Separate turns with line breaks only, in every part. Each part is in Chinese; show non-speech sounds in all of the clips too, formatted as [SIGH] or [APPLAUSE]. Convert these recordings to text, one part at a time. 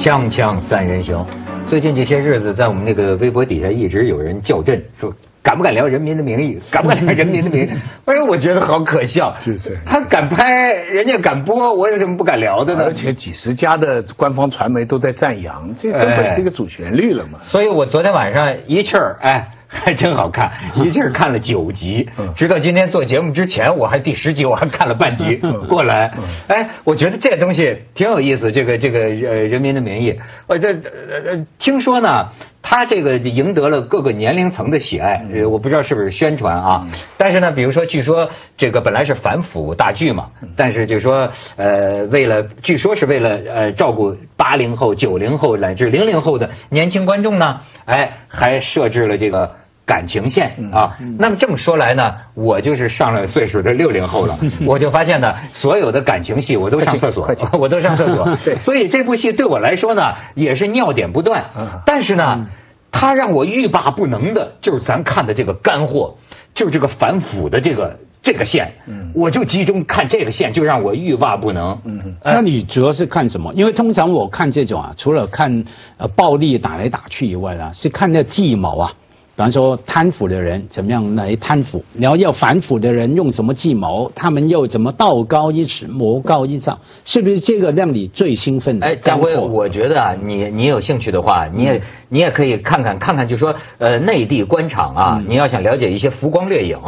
锵锵三人行，最近这些日子，在我们那个微博底下一直有人较真，说敢不敢聊《人民的名义》？敢不敢聊《人民的名义》？[LAUGHS] 哎呀，我觉得好可笑。
就是
他敢拍，人家敢播，我有什么不敢聊的呢？
而且几十家的官方传媒都在赞扬，这根本是一个主旋律了嘛。
所以我昨天晚上一气儿，哎。还真好看，[LAUGHS] 一气儿看了九集，直到今天做节目之前，我还第十集我还看了半集过来。哎，我觉得这东西挺有意思。这个这个呃，《人民的名义》，我这呃听说呢，他这个赢得了各个年龄层的喜爱。呃，我不知道是不是宣传啊。但是呢，比如说，据说这个本来是反腐大剧嘛，但是就说呃，为了据说是为了呃照顾八零后、九零后乃至零零后的年轻观众呢，哎，还设置了这个。感情线啊，那么这么说来呢，我就是上了岁数的六零后了，[LAUGHS] 我就发现呢，所有的感情戏我都上厕所，[LAUGHS] 我都上厕所。[LAUGHS] 对，所以这部戏对我来说呢，也是尿点不断。但是呢，它让我欲罢不能的，就是咱看的这个干货，就是这个反腐的这个这个线，我就集中看这个线，就让我欲罢不能。
嗯，那你主要是看什么？因为通常我看这种啊，除了看呃暴力打来打去以外啊，是看那计谋啊。比方说贪腐的人怎么样来贪腐，然后要反腐的人用什么计谋，他们又怎么道高一尺魔高一丈，是不是这个让你最兴奋的？哎，
家辉，我觉得啊，你你有兴趣的话，你也你也可以看看看看，就说呃内地官场啊，你要想了解一些浮光掠影，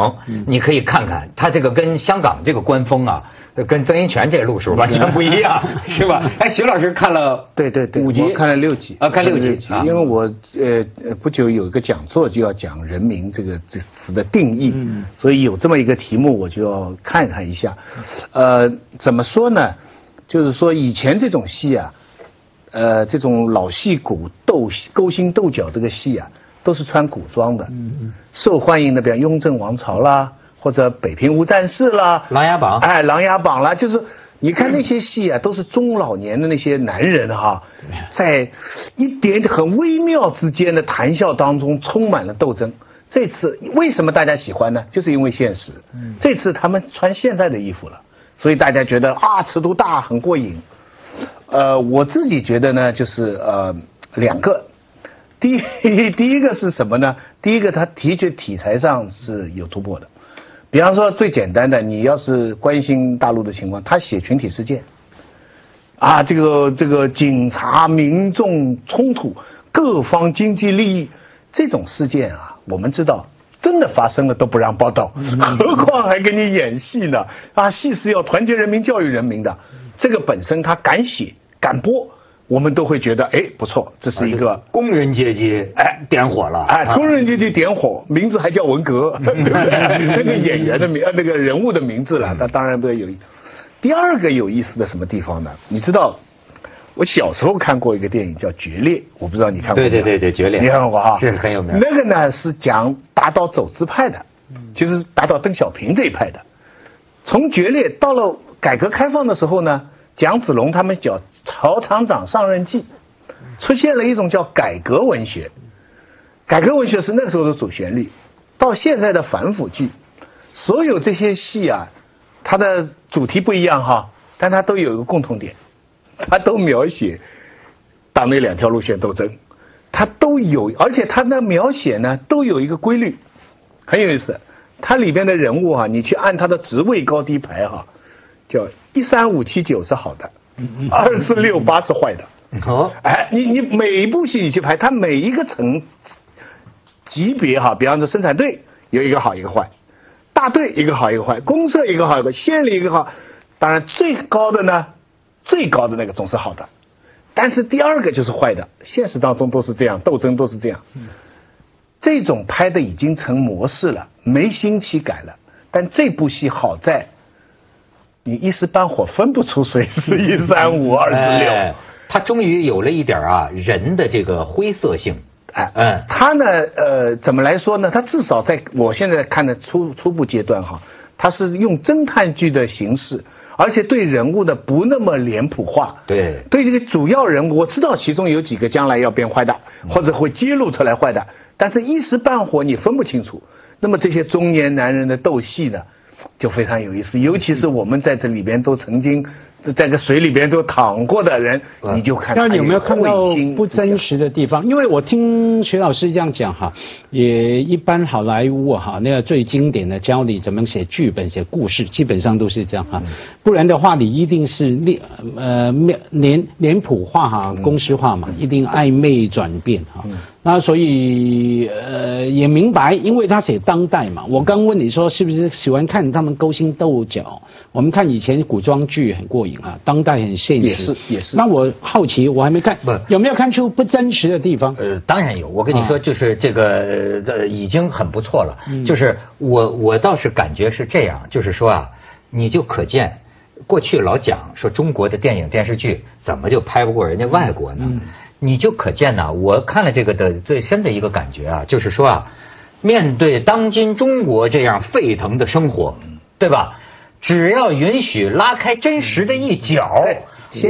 你可以看看他这个跟香港这个官风啊。跟曾荫权这路数完全不一样，[LAUGHS] 是吧？哎，徐老师看了
对对对，
五集？
看了六集
啊，看六集，
因为我呃不久有一个讲座就要讲“人民”这个这词的定义，所以有这么一个题目，我就要看看一下。呃，怎么说呢？就是说以前这种戏啊，呃，这种老戏骨斗勾心斗角这个戏啊，都是穿古装的，受欢迎的，比如《雍正王朝》啦。或者北平无战事啦，
琅琊榜，
哎，琅琊榜啦，就是你看那些戏啊，都是中老年的那些男人哈，在一点很微妙之间的谈笑当中充满了斗争。这次为什么大家喜欢呢？就是因为现实。这次他们穿现在的衣服了，所以大家觉得啊，尺度大，很过瘾。呃，我自己觉得呢，就是呃两个，第一 [LAUGHS] 第一个是什么呢？第一个，他的确题材上是有突破的。比方说最简单的，你要是关心大陆的情况，他写群体事件，啊，这个这个警察民众冲突，各方经济利益这种事件啊，我们知道真的发生了都不让报道，何况还给你演戏呢？啊，戏是要团结人民、教育人民的，这个本身他敢写敢播。我们都会觉得，哎，不错，这是一个
工人阶级，哎，点火了，
哎，工人阶级点火，名字还叫文革，[LAUGHS] 对不对？那个演员的名，那个人物的名字了，那当然不会有。第二个有意思的什么地方呢？你知道，我小时候看过一个电影叫《决裂》，我不知道你看过没
有？对对对对，《决裂》
你看过啊？
是很有名。
那个呢是讲打倒走资派的，就是打倒邓小平这一派的。从《决裂》到了改革开放的时候呢？蒋子龙他们叫《曹厂长上任记》，出现了一种叫改革文学。改革文学是那个时候的主旋律，到现在的反腐剧，所有这些戏啊，它的主题不一样哈，但它都有一个共同点，它都描写党内两条路线斗争，它都有，而且它的描写呢都有一个规律，很有意思。它里边的人物啊，你去按他的职位高低排哈。叫一三五七九是好的，二四六八是坏的。好，哎，你你每一部戏你去拍，它每一个层级别哈，比方说生产队有一个好一个坏，大队一个好一个坏，公社一个好一个，县里一个好。当然最高的呢，最高的那个总是好的，但是第二个就是坏的。现实当中都是这样，斗争都是这样。这种拍的已经成模式了，没新奇感了。但这部戏好在。你一时半会分不出谁是 [LAUGHS] 一三五二四六，
他终于有了一点啊人的这个灰色性，
哎，嗯，他呢，呃，怎么来说呢？他至少在我现在看的初初步阶段哈，他是用侦探剧的形式，而且对人物的不那么脸谱化，
对，
对这个主要人物，我知道其中有几个将来要变坏的，或者会揭露出来坏的，但是一时半会你分不清楚。那么这些中年男人的斗戏呢？就非常有意思。尤其是我们在这里边都曾经 [LAUGHS] 在这水里边都躺过的人，你就看。
那你有没有看到不真实的地方？因为我听徐老师这样讲哈，也一般好莱坞啊哈，那个最经典的教你怎么写剧本、写故事，基本上都是这样哈。不然的话，你一定是脸呃面脸脸谱化哈，公式化嘛，一定暧昧转变哈。那所以呃也明白，因为他写当代嘛。我刚问你说是不是喜欢看他们勾心斗角？我们看以前古装剧很过瘾啊，当代很现实。
也是也是
那我好奇，我还没看，
不
有没有看出不真实的地方？
呃，当然有。我跟你说，
啊
就是这个呃，已经很不错了。就是我我倒是感觉是这样，就是说啊，你就可见，过去老讲说中国的电影电视剧怎么就拍不过人家外国呢？你就可见呢，我看了这个的最深的一个感觉啊，就是说啊，面对当今中国这样沸腾的生活，对吧？只要允许拉开真实的一角，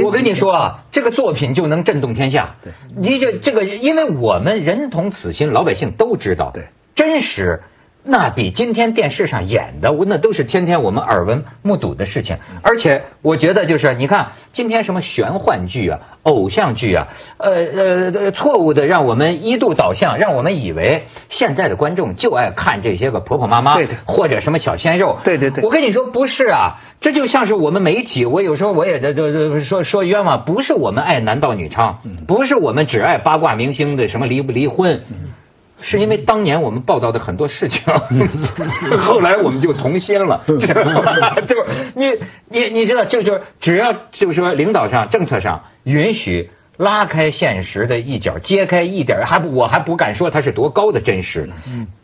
我跟你说啊，这个作品就能震动天下。
对，
你这这个，因为我们人同此心，老百姓都知道，
对，
真实。那比今天电视上演的，那都是天天我们耳闻目睹的事情。而且我觉得就是，你看今天什么玄幻剧啊、偶像剧啊，呃呃，错误的让我们一度导向，让我们以为现在的观众就爱看这些个婆婆妈妈，
对对
或者什么小鲜肉。
对对对
我跟你说不是啊，这就像是我们媒体，我有时候我也这这这说说冤枉，不是我们爱男盗女娼，不是我们只爱八卦明星的什么离不离婚。是因为当年我们报道的很多事情，[LAUGHS] 后来我们就从心了？[LAUGHS] 就是你你你知道，这就是只要就是说领导上政策上允许拉开现实的一角，揭开一点，还不我还不敢说它是多高的真实，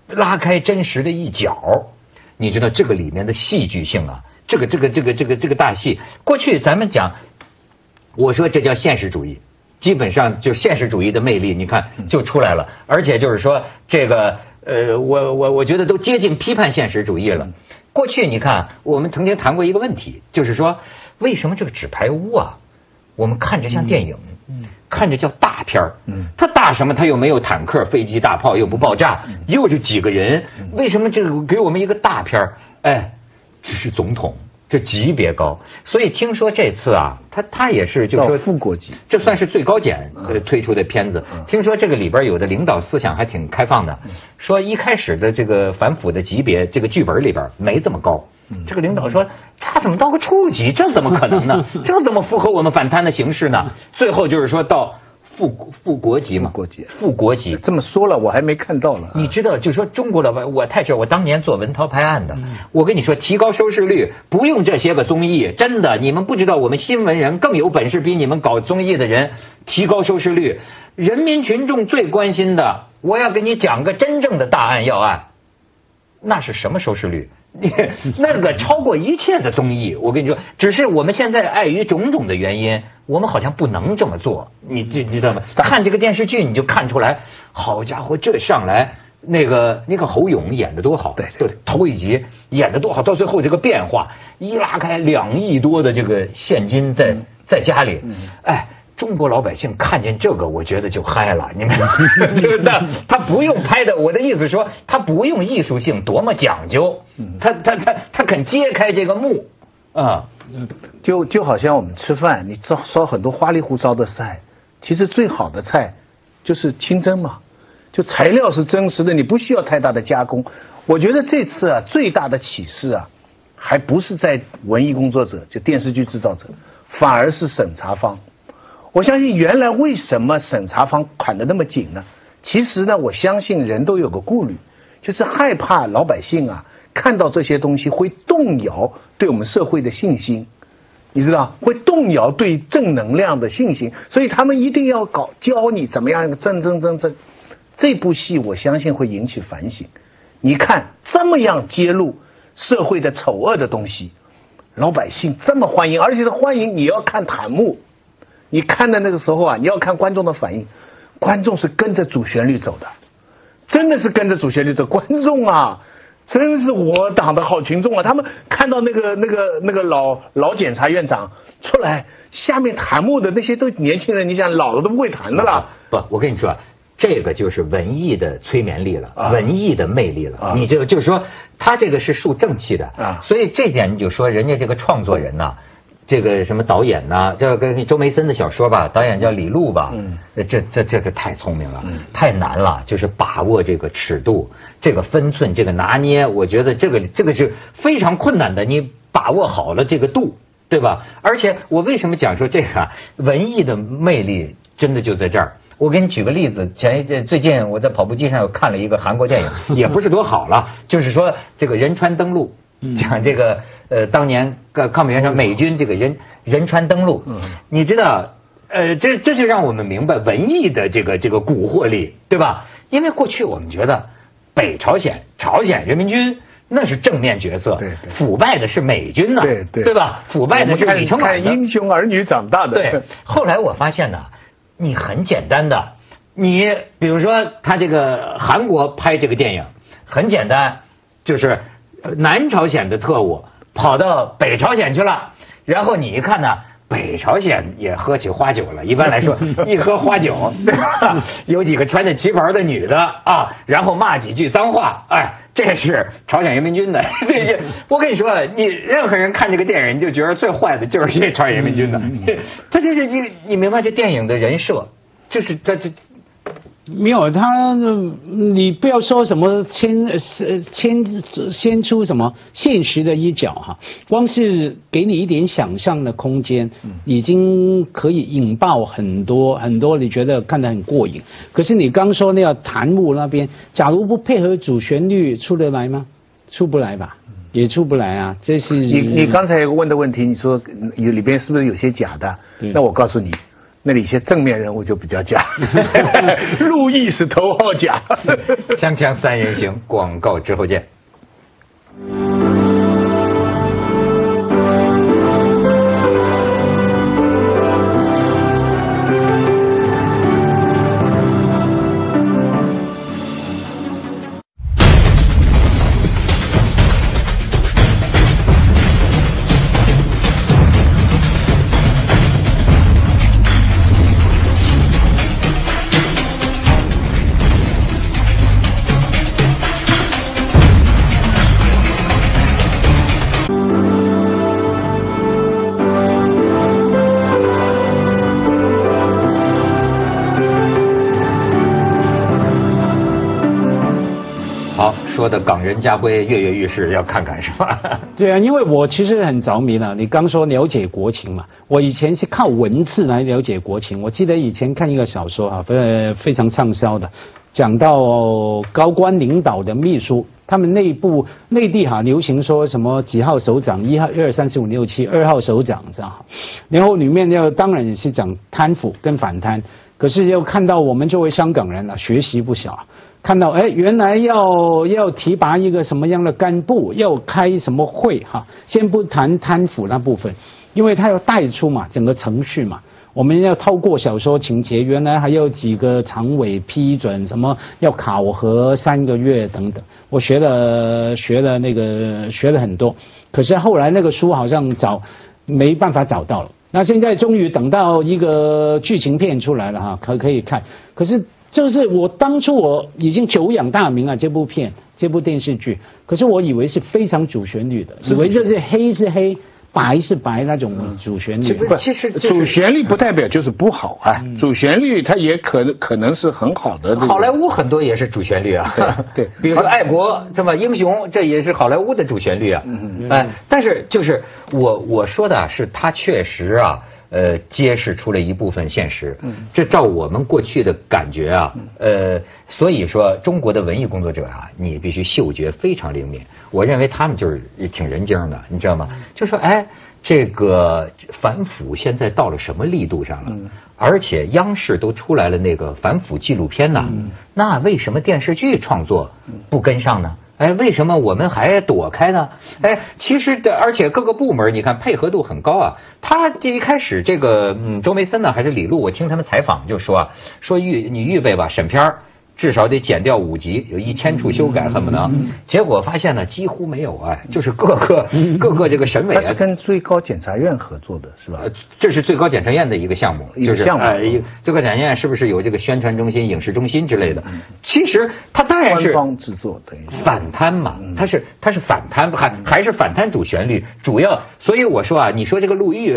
拉开真实的一角，你知道这个里面的戏剧性啊，这个这个这个这个这个大戏，过去咱们讲，我说这叫现实主义。基本上就现实主义的魅力，你看就出来了，而且就是说这个呃，我我我觉得都接近批判现实主义了。过去你看，我们曾经谈过一个问题，就是说为什么这个纸牌屋啊，我们看着像电影，看着叫大片儿，它大什么？它又没有坦克、飞机、大炮，又不爆炸，又是几个人，为什么这个给我们一个大片儿？哎，只是总统。这级别高，所以听说这次啊，他他也是就是
副国级，
这算是最高检呃推出的片子。听说这个里边有的领导思想还挺开放的，说一开始的这个反腐的级别，这个剧本里边没这么高。这个领导说，他怎么到个处级？这怎么可能呢？[LAUGHS] 这怎么符合我们反贪的形式呢？最后就是说到副副国籍嘛，
副国籍
副国籍。
这么说了，我还没看到呢。
你知道，就说中国老百，我太知道，我当年做文涛拍案的，我跟你说，提高收视率不用这些个综艺，真的，你们不知道，我们新闻人更有本事，比你们搞综艺的人提高收视率。人民群众最关心的，我要给你讲个真正的大案要案，那是什么收视率？你 [LAUGHS] 那个超过一切的综艺，我跟你说，只是我们现在碍于种种的原因，我们好像不能这么做。你这你知道吗？看这个电视剧你就看出来，好家伙，这上来那个那个侯勇演的多好，
对
就头一集演的多好，到最后这个变化一拉开两亿多的这个现金在在家里，哎。中国老百姓看见这个，我觉得就嗨了，[LAUGHS] 你们对不对？[LAUGHS] 他不用拍的，我的意思说，他不用艺术性多么讲究，他他他他肯揭开这个幕啊，
就就好像我们吃饭，你烧烧很多花里胡哨的菜，其实最好的菜就是清蒸嘛，就材料是真实的，你不需要太大的加工。我觉得这次啊，最大的启示啊，还不是在文艺工作者，就电视剧制造者，反而是审查方。我相信原来为什么审查方管得那么紧呢？其实呢，我相信人都有个顾虑，就是害怕老百姓啊看到这些东西会动摇对我们社会的信心，你知道会动摇对正能量的信心，所以他们一定要搞教你怎么样一个正正正正。这部戏我相信会引起反省。你看这么样揭露社会的丑恶的东西，老百姓这么欢迎，而且是欢迎你要看弹幕。你看的那个时候啊，你要看观众的反应，观众是跟着主旋律走的，真的是跟着主旋律走。观众啊，真是我党的好群众啊！他们看到那个那个那个老老检察院长出来，下面弹幕的那些都年轻人，你想老了都不会弹的了。
不，我跟你说，这个就是文艺的催眠力了，
啊
文艺的魅力了。
啊
你就就是说，他这个是树正气的
啊
所以这点你就说人家这个创作人呐、这个什么导演呐、这跟周梅森的小说吧，导演叫李路吧，
嗯
呃这这这这太聪明了，
嗯
太难了，就是把握这个尺度、这个分寸、这个拿捏，我觉得这个这个是非常困难的，你把握好了这个度，对吧？而且我为什么讲说这个啊文艺的魅力真的就在这儿？我给你举个例子，前一阵最近我在跑步机上又看了一个韩国电影，[LAUGHS] 也不是多好了，就是说这个仁川登陆，讲这个呃当年抗抗美援朝美军这个仁仁川登陆，你知道？呃，这这就让我们明白文艺的这个这个蛊惑力，对吧？因为过去我们觉得北朝鲜朝鲜人民军那是正面角色，
对对
腐败的是美军呐、
对对
对吧？腐败的是李承
看
晚的
看英雄儿女长大的。
对，后来我发现呢，你很简单的，你比如说他这个韩国拍这个电影，很简单，就是呃南朝鲜的特务跑到北朝鲜去了，然后你一看呢。北朝鲜也喝起花酒了，一般来说，[LAUGHS] 一喝花酒，对吧？有几个穿着旗袍的女的啊，然后骂几句脏话，哎，这是朝鲜人民军的。[LAUGHS] 这些，我跟你说，你任何人看这个电影，你就觉得最坏的就是这朝鲜人民军的。[LAUGHS] 他这是一个，你明白这电影的人设，就是他这
没有他，你不要说什么牵呃牵牵出什么现实的一角哈，光是给你一点想象的空间，已经可以引爆很多很多，你觉得看得很过瘾。可是你刚说那个弹幕那边，假如不配合主旋律，出得来吗？出不来吧，也出不来啊。这是
你你刚才有个问的问题，你说嗯有里边是不是有些假的？那我告诉你，那里一些正面人物就比较假，陆毅是头号假。[LAUGHS]
锵锵三人行，广告之后见。的港人家徽跃跃欲试，要看看是吧？[LAUGHS]
对啊，因为我其实很着迷了。你刚说了解国情嘛，我以前是靠文字来了解国情。我记得以前看一个小说啊，非非常畅销的，讲到高官领导的秘书，他们内部内地哈、流行说什么几号首长，一号、二、三、四、五、六、七，二号首长这样哈。然后里面要当然也是讲贪腐跟反贪，可是又看到我们作为香港人啊，学习不小。看到哎，原来要要提拔一个什么样的干部，要开什么会哈？先不谈贪腐那部分，因为他要带出嘛整个程序嘛。我们要透过小说情节，原来还有几个常委批准，什么要考核三个月等等。我学了学了那个学了很多，可是后来那个书好像找没办法找到了。那现在终于等到一个剧情片出来了哈，可可以看。可是就是我当初我已经久仰大名啊，这部片这部电视剧，可是我以为是非常主旋律的，以为这是黑是黑，白是白那种主旋律
这。不其实就是
主旋律不代表就是不好啊，主旋律它也可能可能是很好的这个。
好莱坞很多也是主旋律啊，[LAUGHS]
对对 [LAUGHS]
比如说爱国这么英雄，这也是好莱坞的主旋律啊。
嗯
哎，但是就是我我说的啊是它确实啊，呃，揭示出了一部分现实。
嗯
这照我们过去的感觉啊，呃，所以说中国的文艺工作者啊，你必须嗅觉非常灵敏。我认为他们就是挺人精的，你知道吗？就说哎。这个反腐现在到了什么力度上了？而且央视都出来了那个反腐纪录片呐，那为什么电视剧创作不跟上呢？哎，为什么我们还躲开呢？哎，其实的，而且各个部门你看配合度很高啊。他这一开始这个嗯，周梅森呢还是李路，我听他们采访就说啊，说预你预备吧，审片儿至少得减掉五级，有一千处修改，恨不得。结果发现呢，几乎没有哎，就是各个各个这个审委啊，
他是跟最高检察院合作的是吧？
呃，这是最高检察院的一个项目，就是
一个项目
呃最高检察院是不是有这个宣传中心、影视中心之类的？其实它当然是
官方制作等于。
反贪嘛，它是它是反贪，还还是反贪主旋律，主要，所以我说啊，你说这个陆毅。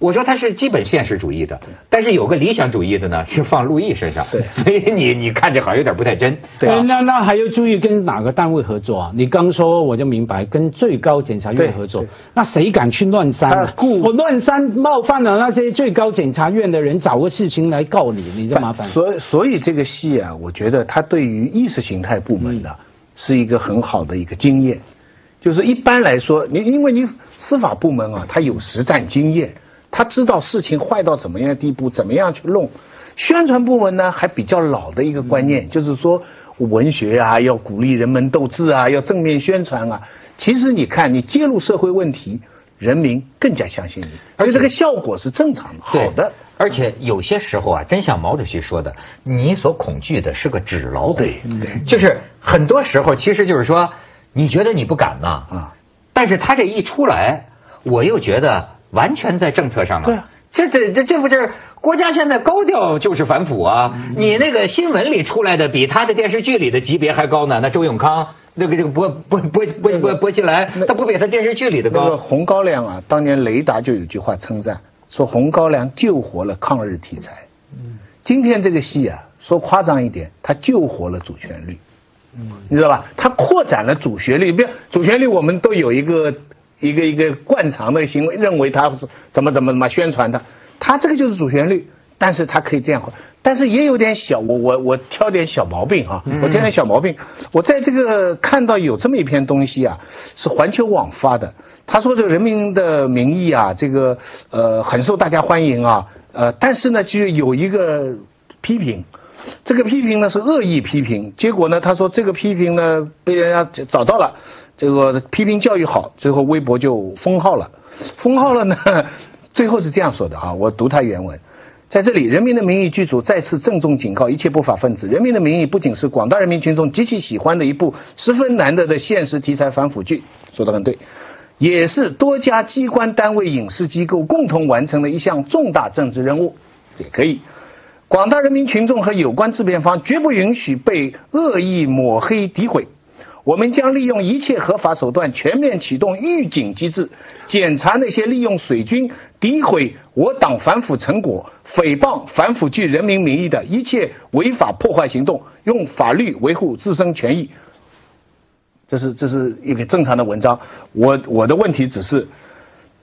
我说他是基本现实主义的，但是有个理想主义的呢，[LAUGHS] 是放陆毅身上，对所以你你看着好像有点不太真。
对、啊，那那还要注意跟哪个单位合作啊？你刚说我就明白，跟最高检察院合作，那谁敢去乱删呢、啊？我乱删冒犯了那些最高检察院的人，找个事情来告你，你就麻烦。
所以所以这个戏啊，我觉得它对于意识形态部门的、嗯、是一个很好的一个经验，就是一般来说，你因为你司法部门啊，它有实战经验。他知道事情坏到怎么样的地步，怎么样去弄。宣传部门呢，还比较老的一个观念，就是说文学啊，要鼓励人们斗志啊，要正面宣传啊。其实你看，你揭露社会问题，人民更加相信你，而且这个效果是正常的、好的。
而且有些时候啊，真像毛主席说的，你所恐惧的是个纸老虎。
对对，
就是很多时候，其实就是说，你觉得你不敢呐，啊，但是他这一出来，我又觉得。完全在政策上啊！
对啊，
这这这这不是国家现在高调就是反腐啊！你那个新闻里出来的比他的电视剧里的级别还高呢。那周永康，那个这个薄薄薄薄薄薄熙来，他不比他电视剧里的高。
那个红高粱啊，当年雷达就有句话称赞，说红高粱救活了抗日题材。嗯，今天这个戏啊，说夸张一点，他救活了主旋律。嗯，你知道吧？它扩展了主旋律，不要主旋律，我们都有一个。一个一个惯常的行为，认为他是怎么怎么怎么宣传的，他这个就是主旋律，但是他可以这样，但是也有点小，我我我挑点小毛病啊，我挑点小毛病，我在这个看到有这么一篇东西啊，是环球网发的，他说这个人民的名义啊，这个呃很受大家欢迎啊，呃但是呢就有一个批评，这个批评呢是恶意批评，结果呢他说这个批评呢被人家找到了。这个批评教育好，最后微博就封号了，封号了呢。[LAUGHS] 最后是这样说的啊，我读他原文，在这里，《人民的名义》剧组再次郑重警告一切不法分子，《人民的名义》不仅是广大人民群众极其喜欢的一部十分难得的现实题材反腐剧，说的很对，也是多家机关单位、影视机构共同完成的一项重大政治任务，也可以。广大人民群众和有关制片方绝不允许被恶意抹黑诋毁。我们将利用一切合法手段，全面启动预警机制，检查那些利用水军诋毁我党反腐成果、诽谤反腐剧《人民名义》的一切违法破坏行动，用法律维护自身权益。这是这是一个正常的文章。我我的问题只是，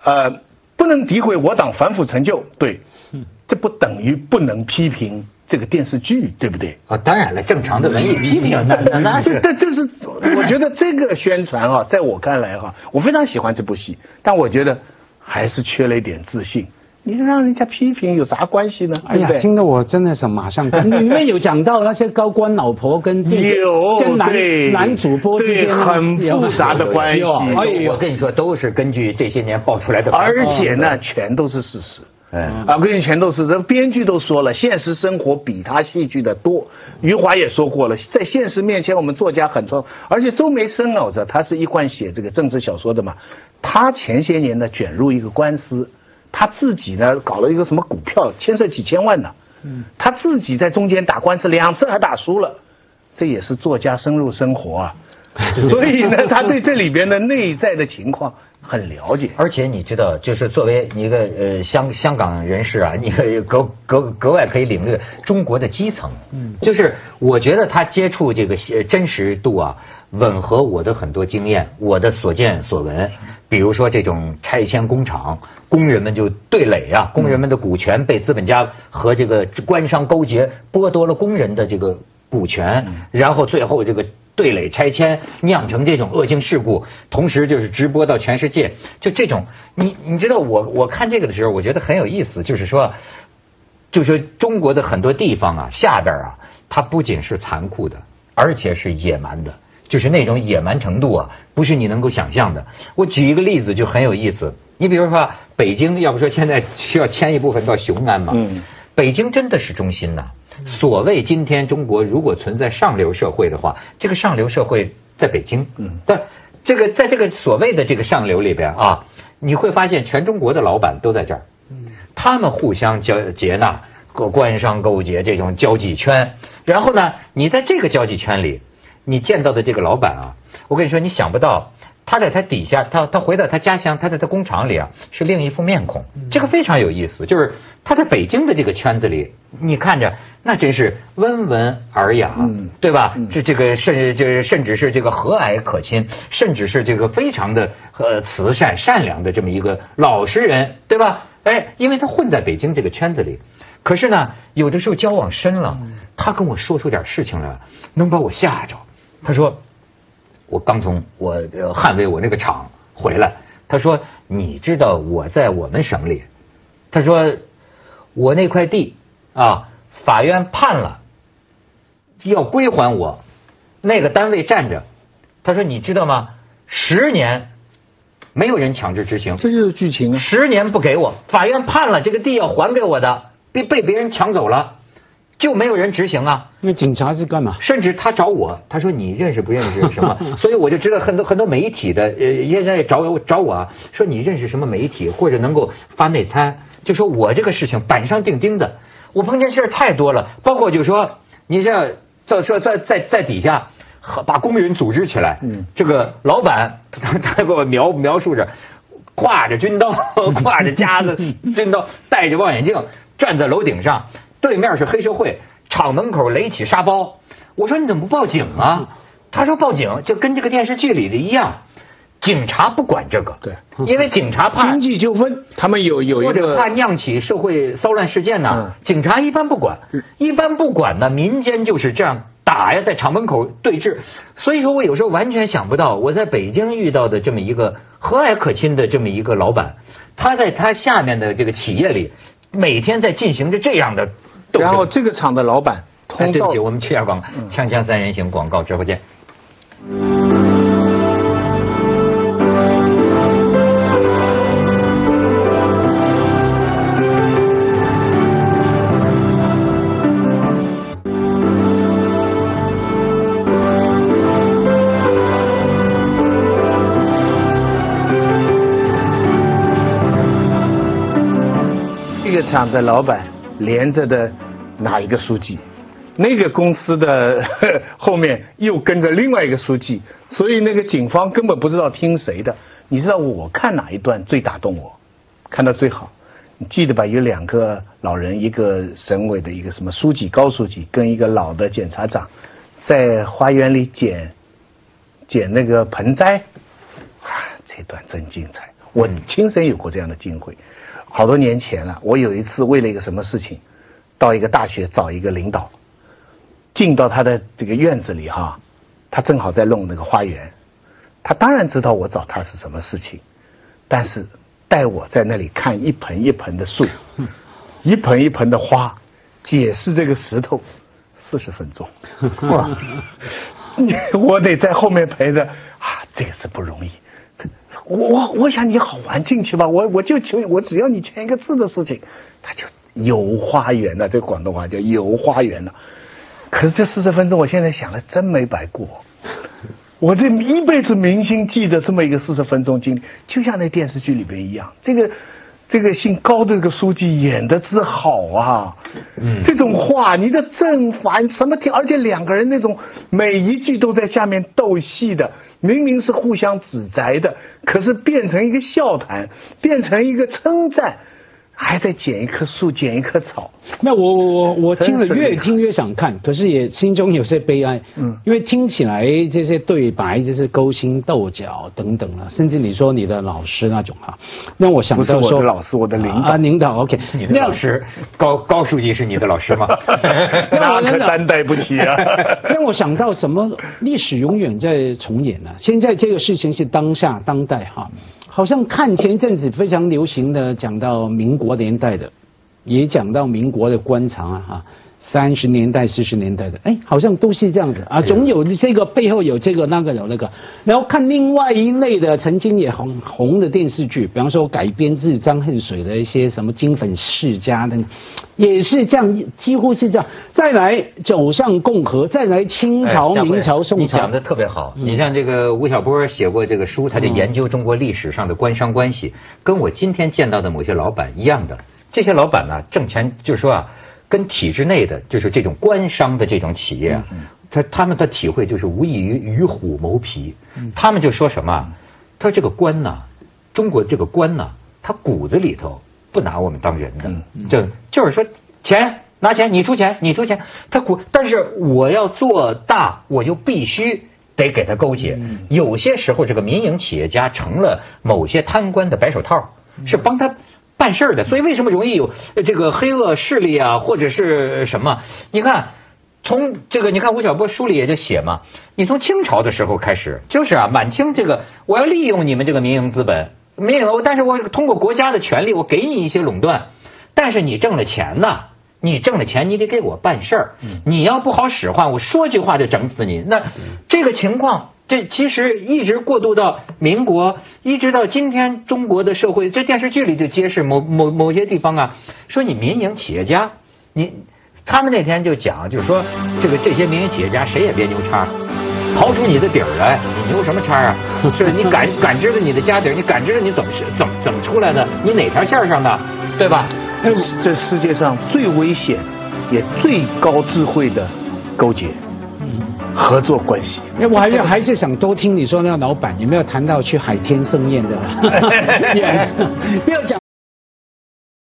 呃，不能诋毁我党反腐成就，对，[LAUGHS] 这不等于不能批评。这个电视剧对不对？
啊，当然了，正常的文艺批评，那那那 [LAUGHS] 是，
这就是，我觉得这个宣传啊，在我看来哈，我非常喜欢这部戏，但我觉得还是缺了一点自信。你让人家批评有啥关系呢？
哎呀，听得我真的是马上。里面有讲到那些高官老婆跟
有
跟男男主播之间
很复杂的 [LAUGHS] 关系。
哎呦，我跟你说，都是根据这些年爆出来的，
而且呢，全都是事实。哎，啊，我跟你全都是，这编剧都说了，现实生活比他戏剧的多。余华也说过了，在现实面前，我们作家很错。而且周梅生啊，我知道他是一贯写这个政治小说的嘛，他前些年呢卷入一个官司，他自己呢搞了一个什么股票，牵涉几千万呢。嗯，他自己在中间打官司两次还打输了，这也是作家深入生活啊。[LAUGHS] 所以呢，他对这里边的内在的情况。很了解，
而且你知道，就是作为一个呃香香港人士啊，[LAUGHS] 你可以格格格外可以领略中国的基层。嗯，就是我觉得他接触这个真实度啊，吻合我的很多经验，我的所见所闻。比如说这种拆迁工厂，工人们就对垒啊，工人们的股权被资本家和这个官商勾结，剥夺了工人的这个股权，然后最后这个。对垒拆迁酿成这种恶性事故，同时就是直播到全世界，就这种，你你知道我我看这个的时候，我觉得很有意思，就是说，就是说中国的很多地方啊，下边啊，它不仅是残酷的，而且是野蛮的，就是那种野蛮程度啊，不是你能够想象的。我举一个例子就很有意思，你比如说北京，要不说现在需要迁一部分到雄安嘛，嗯，北京真的是中心呐。所谓今天中国如果存在上流社会的话，这个上流社会在北京。嗯，但这个在这个所谓的这个上流里边啊，你会发现全中国的老板都在这儿。嗯，他们互相交接纳，各官商勾结这种交际圈。然后呢，你在这个交际圈里，你见到的这个老板啊，我跟你说，你想不到。他在他底下，他他回到他家乡，他在他工厂里啊，是另一副面孔。这个非常有意思，就是他在北京的这个圈子里，你看着那真是温文尔雅，对吧？这这个甚这甚至是这个和蔼可亲，甚至是这个非常的呃慈善善良的这么一个老实人，对吧？哎，因为他混在北京这个圈子里，可是呢，有的时候交往深了，他跟我说出点事情来，能把我吓着。他说。我刚从我捍卫我那个厂回来，他说：“你知道我在我们省里，他说我那块地啊，法院判了要归还我，那个单位站着，他说你知道吗？十年没有人强制执行，
这就是剧情啊！
十年不给我，法院判了这个地要还给我的，被被别人抢走了。”就没有人执行啊？
那警察是干嘛？
甚至他找我，他说你认识不认识什么？[LAUGHS] 所以我就知道很多很多媒体的呃，现在找我找我啊，说你认识什么媒体或者能够发内参，就说我这个事情板上钉钉的。我碰见事儿太多了，包括就说你像在说在在在底下把工人组织起来，嗯，这个老板他 [LAUGHS] 他给我描描述着，挎着军刀，[LAUGHS] 挎着夹子军刀，戴着望远镜站在楼顶上。对面是黑社会，厂门口垒起沙包。我说你怎么不报警啊？[LAUGHS] 他说报警就跟这个电视剧里的一样，警察不管这个。
对，
因为警察怕
经济纠纷，他们有有
或者怕酿起社会骚乱事件呢。警察一般不管，一般不管呢。民间就是这样打呀，在厂门口对峙。所以说我有时候完全想不到，我在北京遇到的这么一个和蔼可亲的这么一个老板，他在他下面的这个企业里，每天在进行着这样的。
然后这个厂的老板，
对不起，我们去下广告，锵锵三人行广告直播间。
这个厂的老板。连着的哪一个书记？那个公司的 [LAUGHS] 后面又跟着另外一个书记，所以那个警方根本不知道听谁的。你知道我看哪一段最打动我？看到最好，你记得吧？有两个老人，一个省委的一个什么书记高书记，跟一个老的检察长，在花园里捡捡那个盆栽。哇，这段真精彩！我亲身有过这样的机会。好多年前了，我有一次为了一个什么事情，到一个大学找一个领导，进到他的这个院子里哈，他正好在弄那个花园，他当然知道我找他是什么事情，但是带我在那里看一盆一盆的树，一盆一盆的花，解释这个石头，四十分钟，[LAUGHS] 哇，我得在后面陪着啊，这个是不容易。我我我想你好玩进去吧，我我就求我只要你签一个字的事情，他就有花园了，这广东话叫有花园了。可是这四十分钟，我现在想了，真没白过。我这一辈子铭心记着这么一个四十分钟经历，就像那电视剧里边一样，这个。这个姓高的这个书记演的之好啊！嗯，这种话你的正反什么听，而且两个人那种每一句都在下面斗戏的，明明是互相指责的，可是变成一个笑谈，变成一个称赞。还在剪一棵树，剪一棵草。
那我我我我听了越听越想看，可是也心中有些悲哀。嗯，因为听起来这些对白这些勾心斗角等等啊，甚至你说你的老师那种啊，让我想到说，
不是我的老师，我的领导。啊，
领导，OK。
你的老师高高书记是你的老师吗？[LAUGHS]
那可担待不起啊。[LAUGHS]
让我想到什么？历史永远在重演呢。现在这个事情是当下当代哈。好像看前一阵子非常流行的讲到民国年代的，也讲到民国的官场啊，哈。三十年代、四十年代的，哎，好像都是这样子啊，总有这个背后有这个那个有那个。然后看另外一类的，曾经也红红的电视剧，比方说改编自张恨水的一些什么《金粉世家》的，也是这样，几乎是这样。再来走上共和，再来清朝、明朝、宋朝。
你讲的特别好。你像这个吴晓波写过这个书，他就研究中国历史上的官商关系，跟我今天见到的某些老板一样的。这些老板呢，挣钱就是说啊。跟体制内的就是这种官商的这种企业，他他们的体会就是无异于与虎谋皮。他们就说什么？他说这个官呢，中国这个官呢，他骨子里头不拿我们当人的，就就是说钱拿钱，你出钱，你出钱，他骨。但是我要做大，我就必须得给他勾结。有些时候，这个民营企业家成了某些贪官的白手套，是帮他。办事儿的，所以为什么容易有这个黑恶势力啊，或者是什么？你看，从这个你看吴晓波书里也就写嘛，你从清朝的时候开始，就是啊，满清这个我要利用你们这个民营资本，民营，但是我通过国家的权利，我给你一些垄断，但是你挣了钱呢，你挣了钱，你得给我办事儿，你要不好使唤，我说句话就整死你，那这个情况。这其实一直过渡到民国，一直到今天，中国的社会，这电视剧里就揭示某某某些地方啊，说你民营企业家，你他们那天就讲，就是说这个这些民营企业家谁也别牛叉，刨出你的底儿来，你牛什么叉啊？[LAUGHS] 是你感感知着你的家底儿，你感知着你怎么是怎么怎么出来的？你哪条线上的，对吧？
这世界上最危险也最高智慧的勾结。合作关系，
哎，我还是还是想多听你说那个老板有没有谈到去海天盛宴的，[LAUGHS] [LAUGHS] 没有讲。